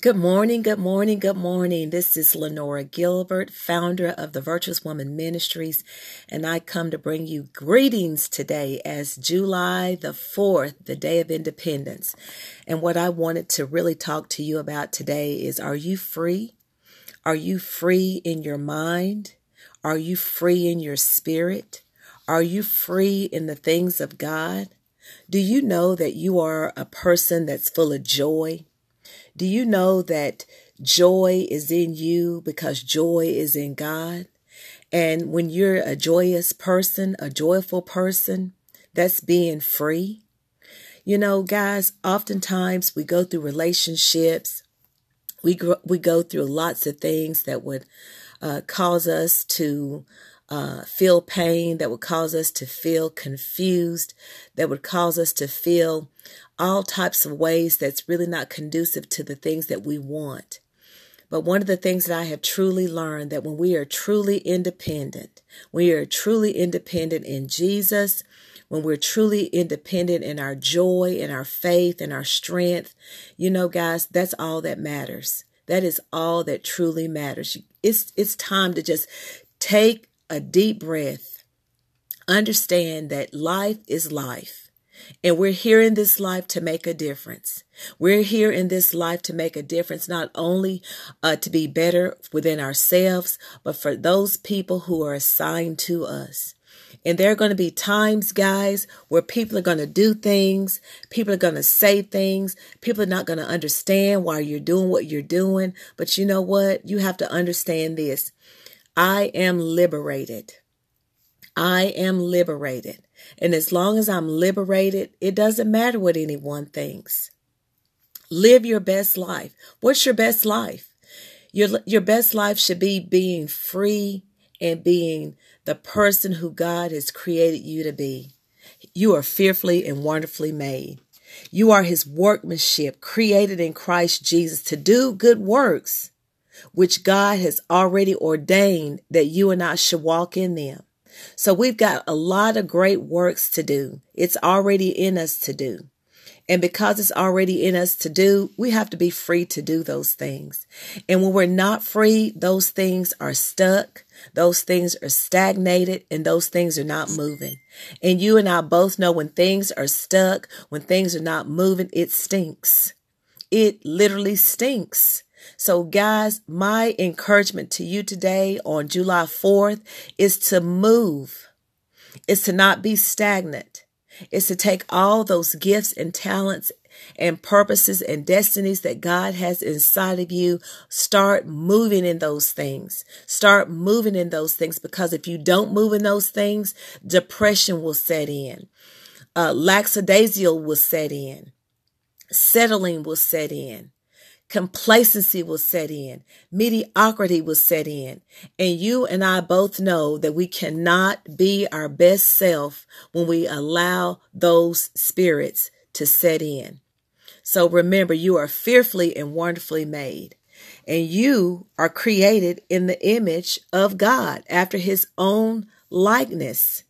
Good morning, good morning, good morning. This is Lenora Gilbert, founder of the Virtuous Woman Ministries, and I come to bring you greetings today as July the 4th, the day of independence. And what I wanted to really talk to you about today is are you free? Are you free in your mind? Are you free in your spirit? Are you free in the things of God? Do you know that you are a person that's full of joy? Do you know that joy is in you because joy is in God? And when you're a joyous person, a joyful person, that's being free. You know, guys, oftentimes we go through relationships, we go, we go through lots of things that would uh, cause us to uh, feel pain, that would cause us to feel confused, that would cause us to feel all types of ways that's really not conducive to the things that we want. But one of the things that I have truly learned that when we are truly independent, we are truly independent in Jesus, when we're truly independent in our joy and our faith and our strength, you know, guys, that's all that matters. That is all that truly matters. It's it's time to just take a deep breath, understand that life is life. And we're here in this life to make a difference. We're here in this life to make a difference, not only uh, to be better within ourselves, but for those people who are assigned to us. And there are going to be times, guys, where people are going to do things, people are going to say things, people are not going to understand why you're doing what you're doing. But you know what? You have to understand this I am liberated. I am liberated. And as long as I'm liberated, it doesn't matter what anyone thinks. Live your best life. What's your best life? Your, your best life should be being free and being the person who God has created you to be. You are fearfully and wonderfully made. You are his workmanship created in Christ Jesus to do good works which God has already ordained that you and I should walk in them. So we've got a lot of great works to do. It's already in us to do. And because it's already in us to do, we have to be free to do those things. And when we're not free, those things are stuck, those things are stagnated, and those things are not moving. And you and I both know when things are stuck, when things are not moving, it stinks. It literally stinks. So, guys, my encouragement to you today on July 4th is to move, is to not be stagnant, is to take all those gifts and talents and purposes and destinies that God has inside of you, start moving in those things. Start moving in those things because if you don't move in those things, depression will set in. Uh, lackadaisical will set in. Settling will set in. Complacency will set in. Mediocrity will set in. And you and I both know that we cannot be our best self when we allow those spirits to set in. So remember, you are fearfully and wonderfully made. And you are created in the image of God after his own likeness.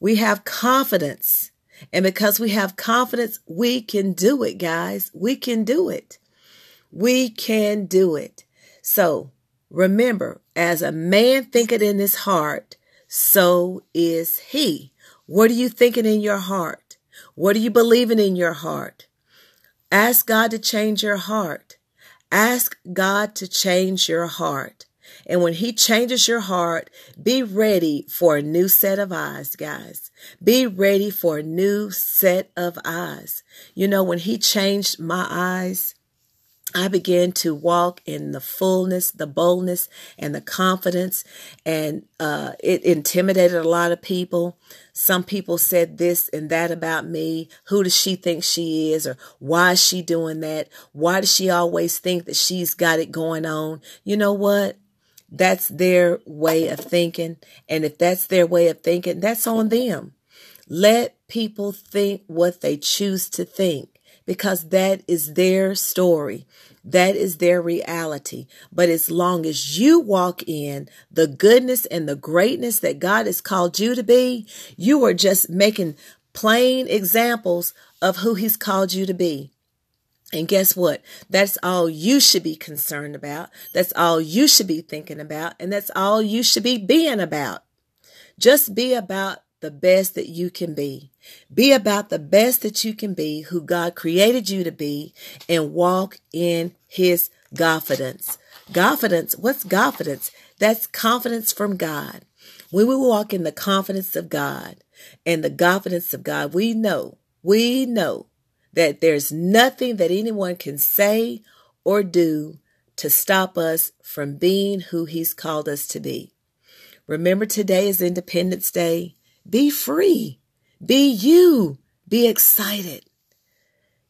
We have confidence. And because we have confidence, we can do it, guys. We can do it. We can do it. So remember, as a man thinketh in his heart, so is he. What are you thinking in your heart? What are you believing in your heart? Ask God to change your heart. Ask God to change your heart. And when he changes your heart, be ready for a new set of eyes, guys. Be ready for a new set of eyes. You know, when he changed my eyes, I began to walk in the fullness, the boldness, and the confidence, and uh, it intimidated a lot of people. Some people said this and that about me. Who does she think she is? Or why is she doing that? Why does she always think that she's got it going on? You know what? That's their way of thinking. And if that's their way of thinking, that's on them. Let people think what they choose to think because that is their story. That is their reality. But as long as you walk in the goodness and the greatness that God has called you to be, you are just making plain examples of who He's called you to be. And guess what? That's all you should be concerned about. That's all you should be thinking about. And that's all you should be being about. Just be about the best that you can be. Be about the best that you can be, who God created you to be, and walk in His confidence. Confidence, what's confidence? That's confidence from God. When we walk in the confidence of God and the confidence of God, we know, we know that there's nothing that anyone can say or do to stop us from being who He's called us to be. Remember, today is Independence Day. Be free. Be you. Be excited.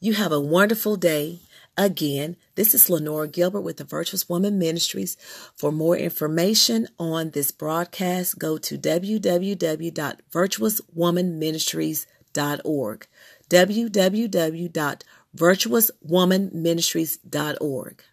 You have a wonderful day. Again, this is Lenora Gilbert with the Virtuous Woman Ministries. For more information on this broadcast, go to www.virtuouswomanministries.org. www.virtuouswomanministries.org.